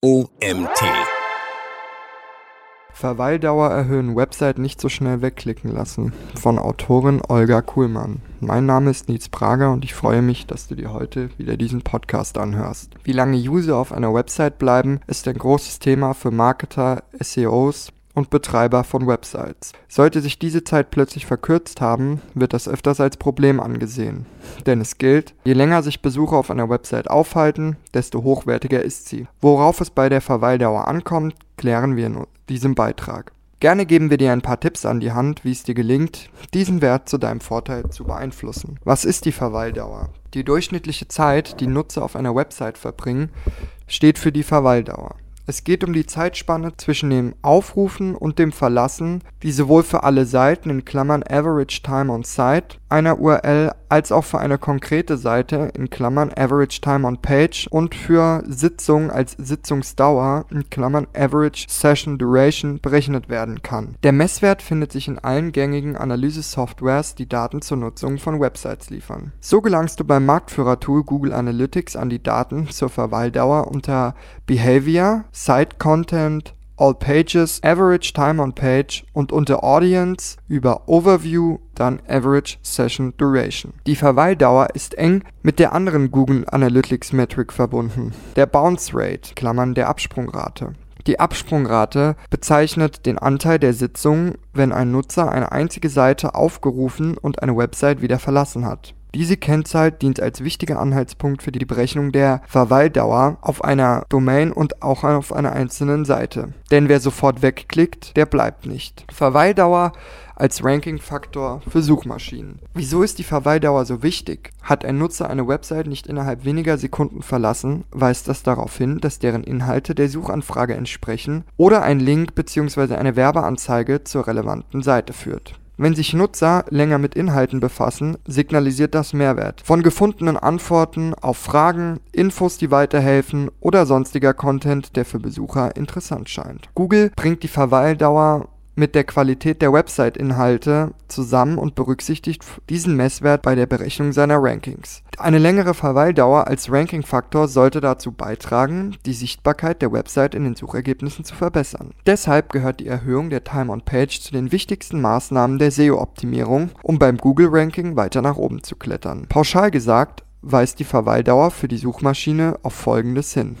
OMT. Verweildauer erhöhen Website nicht so schnell wegklicken lassen. Von Autorin Olga Kuhlmann. Mein Name ist Nils Prager und ich freue mich, dass du dir heute wieder diesen Podcast anhörst. Wie lange User auf einer Website bleiben, ist ein großes Thema für Marketer, SEOs und Betreiber von Websites. Sollte sich diese Zeit plötzlich verkürzt haben, wird das öfters als Problem angesehen. Denn es gilt, je länger sich Besucher auf einer Website aufhalten, desto hochwertiger ist sie. Worauf es bei der Verweildauer ankommt, klären wir in diesem Beitrag. Gerne geben wir dir ein paar Tipps an die Hand, wie es dir gelingt, diesen Wert zu deinem Vorteil zu beeinflussen. Was ist die Verweildauer? Die durchschnittliche Zeit, die Nutzer auf einer Website verbringen, steht für die Verweildauer. Es geht um die Zeitspanne zwischen dem Aufrufen und dem Verlassen, die sowohl für alle Seiten in Klammern (Average Time on Site) einer URL als auch für eine konkrete Seite in Klammern (Average Time on Page) und für Sitzungen als Sitzungsdauer in Klammern (Average Session Duration) berechnet werden kann. Der Messwert findet sich in allen gängigen Analyse-Softwares, die Daten zur Nutzung von Websites liefern. So gelangst du beim Marktführertool Google Analytics an die Daten zur Verweildauer unter Behavior Site Content, All Pages, Average Time on Page und unter Audience über Overview dann Average Session Duration. Die Verweildauer ist eng mit der anderen Google Analytics Metric verbunden, der Bounce Rate, Klammern der Absprungrate. Die Absprungrate bezeichnet den Anteil der Sitzungen, wenn ein Nutzer eine einzige Seite aufgerufen und eine Website wieder verlassen hat diese Kennzahl dient als wichtiger Anhaltspunkt für die Berechnung der Verweildauer auf einer Domain und auch auf einer einzelnen Seite. Denn wer sofort wegklickt, der bleibt nicht. Verweildauer als Ranking-Faktor für Suchmaschinen. Wieso ist die Verweildauer so wichtig? Hat ein Nutzer eine Website nicht innerhalb weniger Sekunden verlassen, weist das darauf hin, dass deren Inhalte der Suchanfrage entsprechen oder ein Link bzw. eine Werbeanzeige zur relevanten Seite führt. Wenn sich Nutzer länger mit Inhalten befassen, signalisiert das Mehrwert von gefundenen Antworten auf Fragen, Infos, die weiterhelfen oder sonstiger Content, der für Besucher interessant scheint. Google bringt die Verweildauer mit der Qualität der Website-Inhalte zusammen und berücksichtigt diesen Messwert bei der Berechnung seiner Rankings. Eine längere Verweildauer als Ranking-Faktor sollte dazu beitragen, die Sichtbarkeit der Website in den Suchergebnissen zu verbessern. Deshalb gehört die Erhöhung der Time on Page zu den wichtigsten Maßnahmen der SEO-Optimierung, um beim Google-Ranking weiter nach oben zu klettern. Pauschal gesagt weist die Verweildauer für die Suchmaschine auf folgendes hin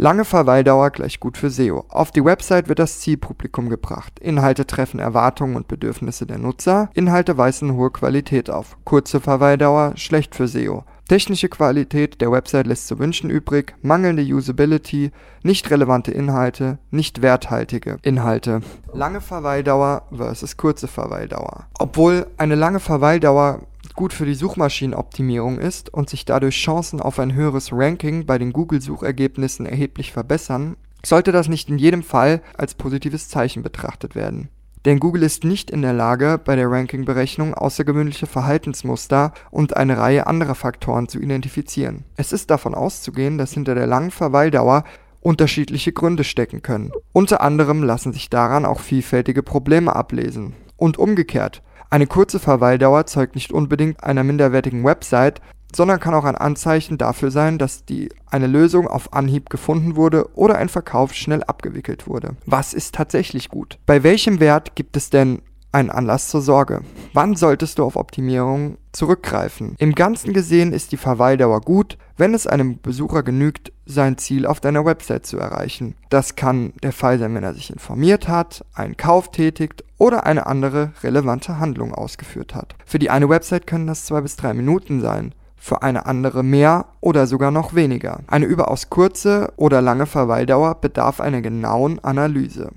Lange Verweildauer gleich gut für SEO. Auf die Website wird das Zielpublikum gebracht. Inhalte treffen Erwartungen und Bedürfnisse der Nutzer. Inhalte weisen hohe Qualität auf. Kurze Verweildauer schlecht für SEO. Technische Qualität der Website lässt zu wünschen übrig, mangelnde Usability, nicht relevante Inhalte, nicht werthaltige Inhalte. Lange Verweildauer versus kurze Verweildauer. Obwohl eine lange Verweildauer gut für die Suchmaschinenoptimierung ist und sich dadurch Chancen auf ein höheres Ranking bei den Google-Suchergebnissen erheblich verbessern, sollte das nicht in jedem Fall als positives Zeichen betrachtet werden. Denn Google ist nicht in der Lage, bei der Rankingberechnung außergewöhnliche Verhaltensmuster und eine Reihe anderer Faktoren zu identifizieren. Es ist davon auszugehen, dass hinter der langen Verweildauer unterschiedliche Gründe stecken können. Unter anderem lassen sich daran auch vielfältige Probleme ablesen. Und umgekehrt, eine kurze Verweildauer zeugt nicht unbedingt einer minderwertigen Website, sondern kann auch ein Anzeichen dafür sein, dass die eine Lösung auf Anhieb gefunden wurde oder ein Verkauf schnell abgewickelt wurde. Was ist tatsächlich gut? Bei welchem Wert gibt es denn einen Anlass zur Sorge? Wann solltest du auf Optimierung zurückgreifen? Im Ganzen gesehen ist die Verweildauer gut, wenn es einem Besucher genügt, sein Ziel auf deiner Website zu erreichen. Das kann der Fall sein, wenn er sich informiert hat, einen Kauf tätigt oder eine andere relevante Handlung ausgeführt hat. Für die eine Website können das zwei bis drei Minuten sein, für eine andere mehr oder sogar noch weniger. Eine überaus kurze oder lange Verweildauer bedarf einer genauen Analyse.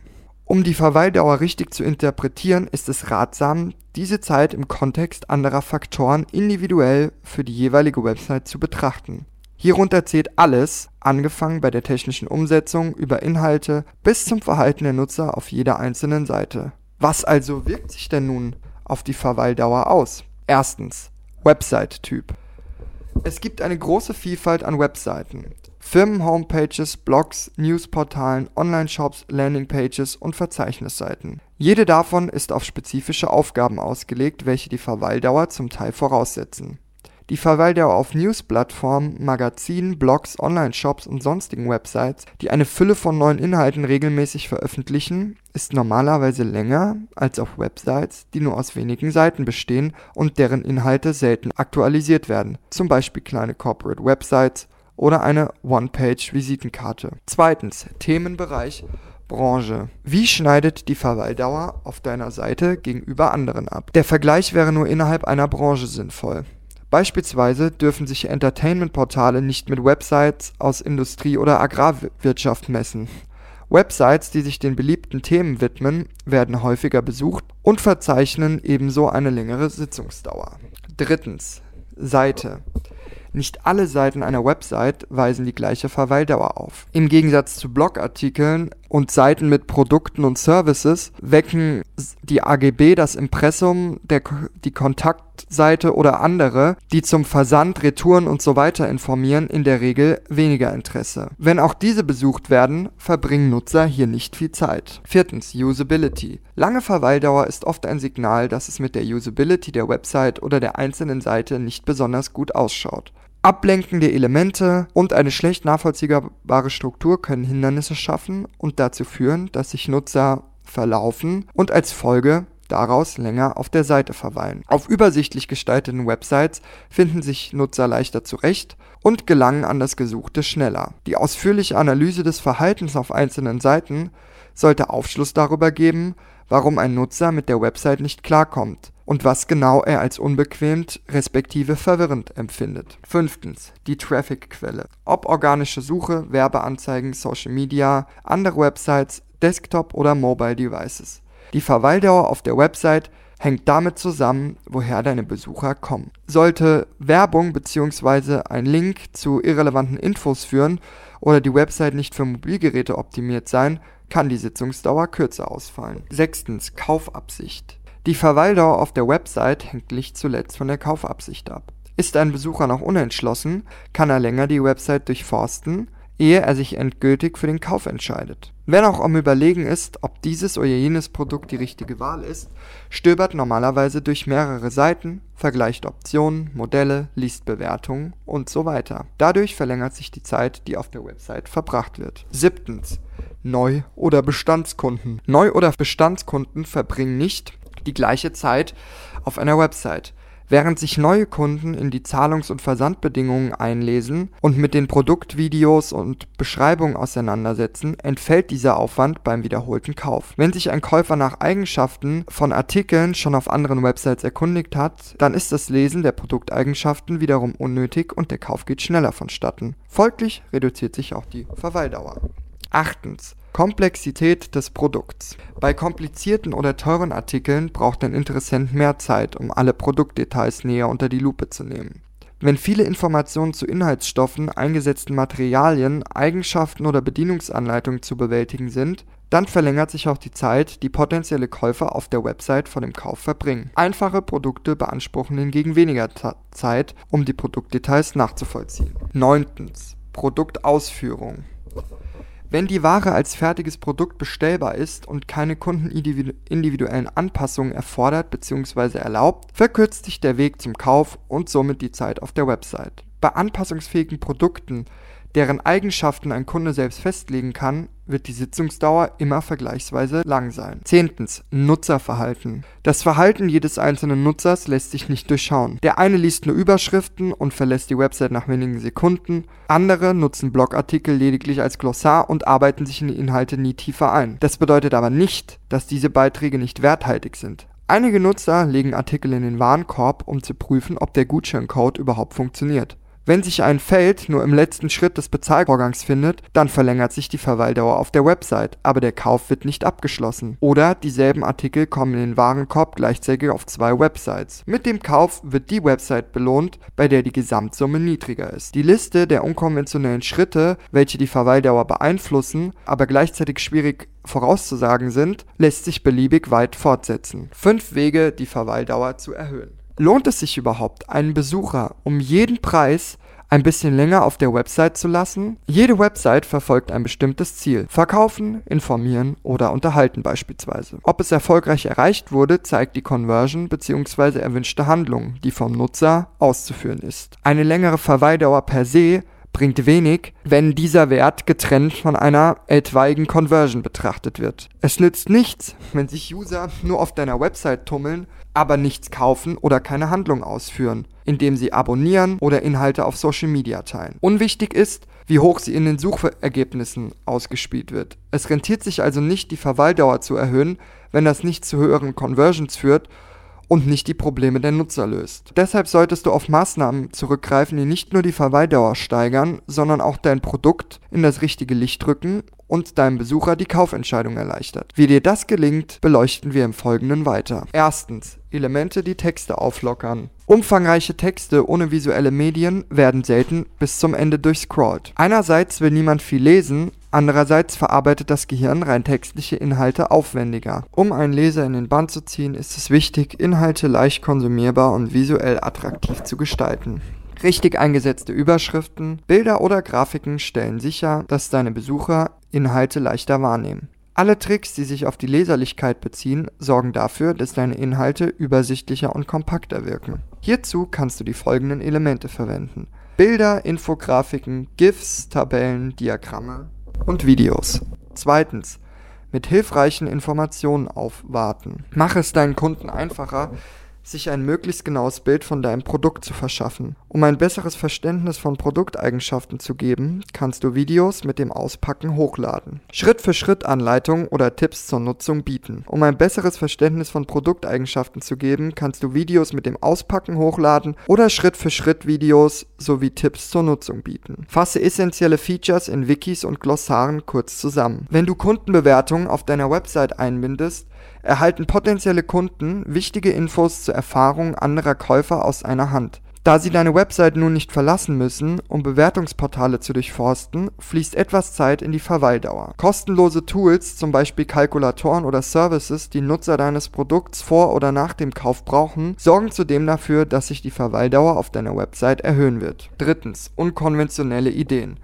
Um die Verweildauer richtig zu interpretieren, ist es ratsam, diese Zeit im Kontext anderer Faktoren individuell für die jeweilige Website zu betrachten. Hierunter zählt alles, angefangen bei der technischen Umsetzung über Inhalte bis zum Verhalten der Nutzer auf jeder einzelnen Seite. Was also wirkt sich denn nun auf die Verweildauer aus? Erstens Website-Typ. Es gibt eine große Vielfalt an Webseiten. Firmen-Homepages, Blogs, Newsportalen, Online-Shops, Landingpages und Verzeichnisseiten. Jede davon ist auf spezifische Aufgaben ausgelegt, welche die Verweildauer zum Teil voraussetzen Die Verweildauer auf Newsplattformen, Magazinen, Blogs, Online-Shops und sonstigen Websites, die eine Fülle von neuen Inhalten regelmäßig veröffentlichen, ist normalerweise länger als auf Websites, die nur aus wenigen Seiten bestehen und deren Inhalte selten aktualisiert werden, zum Beispiel kleine Corporate Websites oder eine One-Page-Visitenkarte. Zweitens, Themenbereich Branche. Wie schneidet die Verweildauer auf deiner Seite gegenüber anderen ab? Der Vergleich wäre nur innerhalb einer Branche sinnvoll. Beispielsweise dürfen sich Entertainment-Portale nicht mit Websites aus Industrie oder Agrarwirtschaft messen. Websites, die sich den beliebten Themen widmen, werden häufiger besucht und verzeichnen ebenso eine längere Sitzungsdauer. Drittens. Seite. Nicht alle Seiten einer Website weisen die gleiche Verweildauer auf. Im Gegensatz zu Blogartikeln und Seiten mit Produkten und Services wecken die AGB das Impressum, der, die Kontaktseite oder andere, die zum Versand, Retouren und so weiter informieren, in der Regel weniger Interesse. Wenn auch diese besucht werden, verbringen Nutzer hier nicht viel Zeit. Viertens, Usability. Lange Verweildauer ist oft ein Signal, dass es mit der Usability der Website oder der einzelnen Seite nicht besonders gut ausschaut. Ablenkende Elemente und eine schlecht nachvollziehbare Struktur können Hindernisse schaffen und dazu führen, dass sich Nutzer verlaufen und als Folge daraus länger auf der Seite verweilen. Auf übersichtlich gestalteten Websites finden sich Nutzer leichter zurecht und gelangen an das Gesuchte schneller. Die ausführliche Analyse des Verhaltens auf einzelnen Seiten sollte Aufschluss darüber geben, warum ein Nutzer mit der Website nicht klarkommt und was genau er als unbequemt respektive verwirrend empfindet. Fünftens. Die Traffic-Quelle. Ob organische Suche, Werbeanzeigen, Social Media, andere Websites, Desktop oder Mobile Devices. Die Verweildauer auf der Website hängt damit zusammen, woher deine Besucher kommen. Sollte Werbung bzw. ein Link zu irrelevanten Infos führen oder die Website nicht für Mobilgeräte optimiert sein, kann die Sitzungsdauer kürzer ausfallen. Sechstens. Kaufabsicht. Die Verweildauer auf der Website hängt nicht zuletzt von der Kaufabsicht ab. Ist ein Besucher noch unentschlossen, kann er länger die Website durchforsten, ehe er sich endgültig für den Kauf entscheidet. Wenn auch am Überlegen ist, ob dieses oder jenes Produkt die richtige Wahl ist, stöbert normalerweise durch mehrere Seiten, vergleicht Optionen, Modelle, liest Bewertungen und so weiter. Dadurch verlängert sich die Zeit, die auf der Website verbracht wird. Siebtens. Neu- oder Bestandskunden. Neu- oder Bestandskunden verbringen nicht die gleiche Zeit auf einer Website. Während sich neue Kunden in die Zahlungs- und Versandbedingungen einlesen und mit den Produktvideos und Beschreibungen auseinandersetzen, entfällt dieser Aufwand beim wiederholten Kauf. Wenn sich ein Käufer nach Eigenschaften von Artikeln schon auf anderen Websites erkundigt hat, dann ist das Lesen der Produkteigenschaften wiederum unnötig und der Kauf geht schneller vonstatten. Folglich reduziert sich auch die Verweildauer. Achtens. Komplexität des Produkts. Bei komplizierten oder teuren Artikeln braucht ein Interessent mehr Zeit, um alle Produktdetails näher unter die Lupe zu nehmen. Wenn viele Informationen zu Inhaltsstoffen, eingesetzten Materialien, Eigenschaften oder Bedienungsanleitungen zu bewältigen sind, dann verlängert sich auch die Zeit, die potenzielle Käufer auf der Website vor dem Kauf verbringen. Einfache Produkte beanspruchen hingegen weniger Zeit, um die Produktdetails nachzuvollziehen. 9. Produktausführung wenn die Ware als fertiges Produkt bestellbar ist und keine kundenindividuellen Anpassungen erfordert bzw. erlaubt, verkürzt sich der Weg zum Kauf und somit die Zeit auf der Website. Bei anpassungsfähigen Produkten deren Eigenschaften ein Kunde selbst festlegen kann, wird die Sitzungsdauer immer vergleichsweise lang sein. Zehntens. Nutzerverhalten. Das Verhalten jedes einzelnen Nutzers lässt sich nicht durchschauen. Der eine liest nur Überschriften und verlässt die Website nach wenigen Sekunden, andere nutzen Blogartikel lediglich als Glossar und arbeiten sich in die Inhalte nie tiefer ein. Das bedeutet aber nicht, dass diese Beiträge nicht werthaltig sind. Einige Nutzer legen Artikel in den Warenkorb, um zu prüfen, ob der Gutscheincode überhaupt funktioniert. Wenn sich ein Feld nur im letzten Schritt des Bezahlvorgangs findet, dann verlängert sich die Verweildauer auf der Website, aber der Kauf wird nicht abgeschlossen. Oder dieselben Artikel kommen in den Warenkorb gleichzeitig auf zwei Websites. Mit dem Kauf wird die Website belohnt, bei der die Gesamtsumme niedriger ist. Die Liste der unkonventionellen Schritte, welche die Verweildauer beeinflussen, aber gleichzeitig schwierig vorauszusagen sind, lässt sich beliebig weit fortsetzen. Fünf Wege, die Verweildauer zu erhöhen. Lohnt es sich überhaupt, einen Besucher um jeden Preis ein bisschen länger auf der Website zu lassen? Jede Website verfolgt ein bestimmtes Ziel. Verkaufen, informieren oder unterhalten beispielsweise. Ob es erfolgreich erreicht wurde, zeigt die Conversion bzw. erwünschte Handlung, die vom Nutzer auszuführen ist. Eine längere Verweildauer per se bringt wenig, wenn dieser Wert getrennt von einer etwaigen Conversion betrachtet wird. Es nützt nichts, wenn sich User nur auf deiner Website tummeln, aber nichts kaufen oder keine Handlung ausführen, indem sie abonnieren oder Inhalte auf Social Media teilen. Unwichtig ist, wie hoch sie in den Suchergebnissen ausgespielt wird. Es rentiert sich also nicht, die Verweildauer zu erhöhen, wenn das nicht zu höheren Conversions führt und nicht die Probleme der Nutzer löst. Deshalb solltest du auf Maßnahmen zurückgreifen, die nicht nur die Verweildauer steigern, sondern auch dein Produkt in das richtige Licht rücken und deinem Besucher die Kaufentscheidung erleichtert. Wie dir das gelingt, beleuchten wir im Folgenden weiter. Erstens. Elemente, die Texte auflockern. Umfangreiche Texte ohne visuelle Medien werden selten bis zum Ende durchscrollt. Einerseits will niemand viel lesen, Andererseits verarbeitet das Gehirn rein textliche Inhalte aufwendiger. Um einen Leser in den Band zu ziehen, ist es wichtig, Inhalte leicht konsumierbar und visuell attraktiv zu gestalten. Richtig eingesetzte Überschriften, Bilder oder Grafiken stellen sicher, dass deine Besucher Inhalte leichter wahrnehmen. Alle Tricks, die sich auf die Leserlichkeit beziehen, sorgen dafür, dass deine Inhalte übersichtlicher und kompakter wirken. Hierzu kannst du die folgenden Elemente verwenden. Bilder, Infografiken, GIFs, Tabellen, Diagramme, und Videos. Zweitens, mit hilfreichen Informationen aufwarten. Mach es deinen Kunden einfacher, sich ein möglichst genaues Bild von deinem Produkt zu verschaffen. Um ein besseres Verständnis von Produkteigenschaften zu geben, kannst du Videos mit dem Auspacken hochladen. Schritt-für-Schritt-Anleitungen oder Tipps zur Nutzung bieten. Um ein besseres Verständnis von Produkteigenschaften zu geben, kannst du Videos mit dem Auspacken hochladen oder Schritt-für-Schritt-Videos sowie Tipps zur Nutzung bieten. Fasse essentielle Features in Wikis und Glossaren kurz zusammen. Wenn du Kundenbewertungen auf deiner Website einbindest, erhalten potenzielle Kunden wichtige Infos zur Erfahrung anderer Käufer aus einer Hand. Da sie deine Website nun nicht verlassen müssen, um Bewertungsportale zu durchforsten, fließt etwas Zeit in die Verweildauer. Kostenlose Tools, zum Beispiel Kalkulatoren oder Services, die Nutzer deines Produkts vor oder nach dem Kauf brauchen, sorgen zudem dafür, dass sich die Verweildauer auf deiner Website erhöhen wird. Drittens. Unkonventionelle Ideen.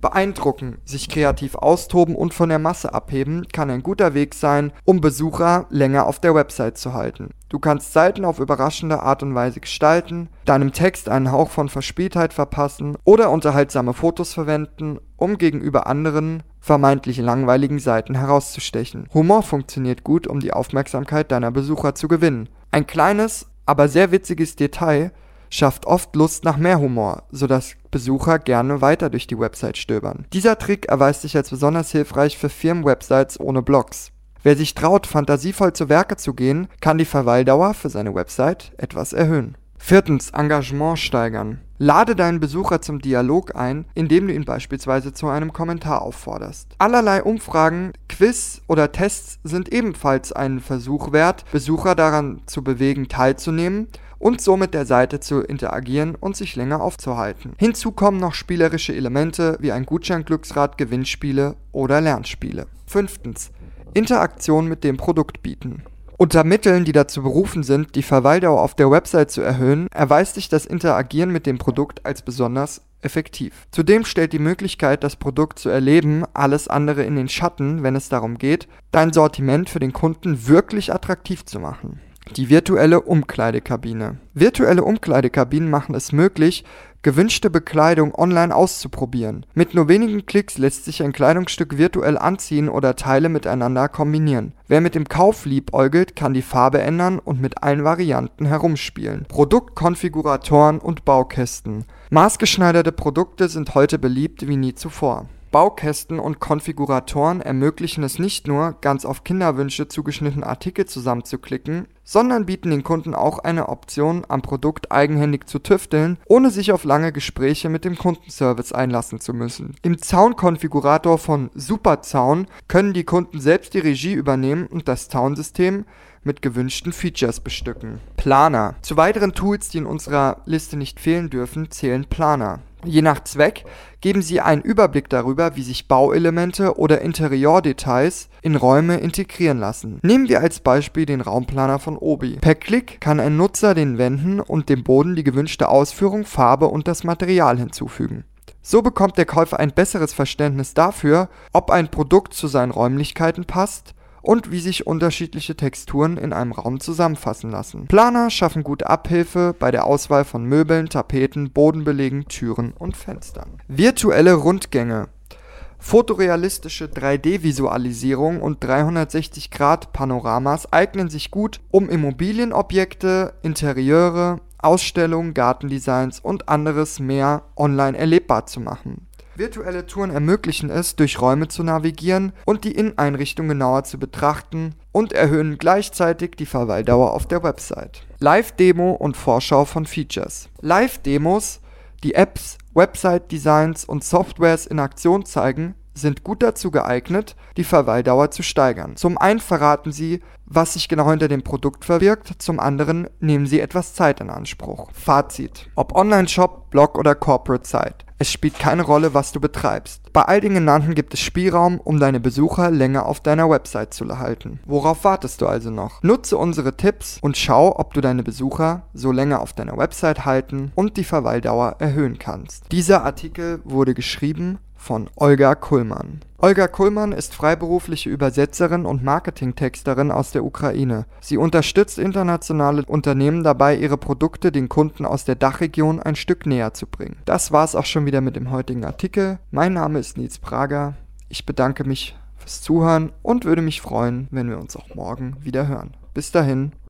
Beeindrucken, sich kreativ austoben und von der Masse abheben kann ein guter Weg sein, um Besucher länger auf der Website zu halten. Du kannst Seiten auf überraschende Art und Weise gestalten, deinem Text einen Hauch von Verspieltheit verpassen oder unterhaltsame Fotos verwenden, um gegenüber anderen vermeintlich langweiligen Seiten herauszustechen. Humor funktioniert gut, um die Aufmerksamkeit deiner Besucher zu gewinnen. Ein kleines, aber sehr witziges Detail schafft oft Lust nach mehr Humor, sodass Besucher gerne weiter durch die Website stöbern. Dieser Trick erweist sich als besonders hilfreich für Firmenwebsites ohne Blogs. Wer sich traut, fantasievoll zu Werke zu gehen, kann die Verweildauer für seine Website etwas erhöhen. Viertens, Engagement steigern. Lade deinen Besucher zum Dialog ein, indem du ihn beispielsweise zu einem Kommentar aufforderst. Allerlei Umfragen, Quiz oder Tests sind ebenfalls einen Versuch wert, Besucher daran zu bewegen, teilzunehmen und so mit der Seite zu interagieren und sich länger aufzuhalten. Hinzu kommen noch spielerische Elemente wie ein Gutscheinglücksrad, Gewinnspiele oder Lernspiele. Fünftens. Interaktion mit dem Produkt bieten. Unter Mitteln, die dazu berufen sind, die Verweildauer auf der Website zu erhöhen, erweist sich das Interagieren mit dem Produkt als besonders effektiv. Zudem stellt die Möglichkeit, das Produkt zu erleben, alles andere in den Schatten, wenn es darum geht, dein Sortiment für den Kunden wirklich attraktiv zu machen. Die virtuelle Umkleidekabine. Virtuelle Umkleidekabinen machen es möglich, gewünschte Bekleidung online auszuprobieren. Mit nur wenigen Klicks lässt sich ein Kleidungsstück virtuell anziehen oder Teile miteinander kombinieren. Wer mit dem Kauf liebäugelt, kann die Farbe ändern und mit allen Varianten herumspielen. Produktkonfiguratoren und Baukästen. Maßgeschneiderte Produkte sind heute beliebt wie nie zuvor. Baukästen und Konfiguratoren ermöglichen es nicht nur, ganz auf Kinderwünsche zugeschnittene Artikel zusammenzuklicken, sondern bieten den Kunden auch eine Option, am Produkt eigenhändig zu tüfteln, ohne sich auf lange Gespräche mit dem Kundenservice einlassen zu müssen. Im Zaunkonfigurator von Superzaun können die Kunden selbst die Regie übernehmen und das Zaunsystem mit gewünschten Features bestücken. Planer. Zu weiteren Tools, die in unserer Liste nicht fehlen dürfen, zählen Planer. Je nach Zweck geben sie einen Überblick darüber, wie sich Bauelemente oder Interiordetails in Räume integrieren lassen. Nehmen wir als Beispiel den Raumplaner von Obi. Per Klick kann ein Nutzer den Wänden und dem Boden die gewünschte Ausführung, Farbe und das Material hinzufügen. So bekommt der Käufer ein besseres Verständnis dafür, ob ein Produkt zu seinen Räumlichkeiten passt und wie sich unterschiedliche Texturen in einem Raum zusammenfassen lassen. Planer schaffen gute Abhilfe bei der Auswahl von Möbeln, Tapeten, Bodenbelegen, Türen und Fenstern. Virtuelle Rundgänge Fotorealistische 3D-Visualisierung und 360-Grad-Panoramas eignen sich gut, um Immobilienobjekte, Interieure, Ausstellungen, Gartendesigns und anderes mehr online erlebbar zu machen. Virtuelle Touren ermöglichen es, durch Räume zu navigieren und die Inneneinrichtung genauer zu betrachten und erhöhen gleichzeitig die Verweildauer auf der Website. Live-Demo und Vorschau von Features. Live-Demos, die Apps, Website-Designs und Softwares in Aktion zeigen, sind gut dazu geeignet, die Verweildauer zu steigern. Zum einen verraten sie, was sich genau hinter dem Produkt verbirgt, zum anderen nehmen sie etwas Zeit in Anspruch. Fazit. Ob Online-Shop, Blog oder Corporate Site. Es spielt keine Rolle, was du betreibst. Bei all den genannten gibt es Spielraum, um deine Besucher länger auf deiner Website zu erhalten. Worauf wartest du also noch? Nutze unsere Tipps und schau, ob du deine Besucher so länger auf deiner Website halten und die Verweildauer erhöhen kannst. Dieser Artikel wurde geschrieben von Olga Kullmann. Olga Kullmann ist freiberufliche Übersetzerin und Marketingtexterin aus der Ukraine. Sie unterstützt internationale Unternehmen dabei, ihre Produkte den Kunden aus der Dachregion ein Stück näher zu bringen. Das war's auch schon wieder mit dem heutigen Artikel. Mein Name ist Nils Prager. Ich bedanke mich fürs Zuhören und würde mich freuen, wenn wir uns auch morgen wieder hören. Bis dahin.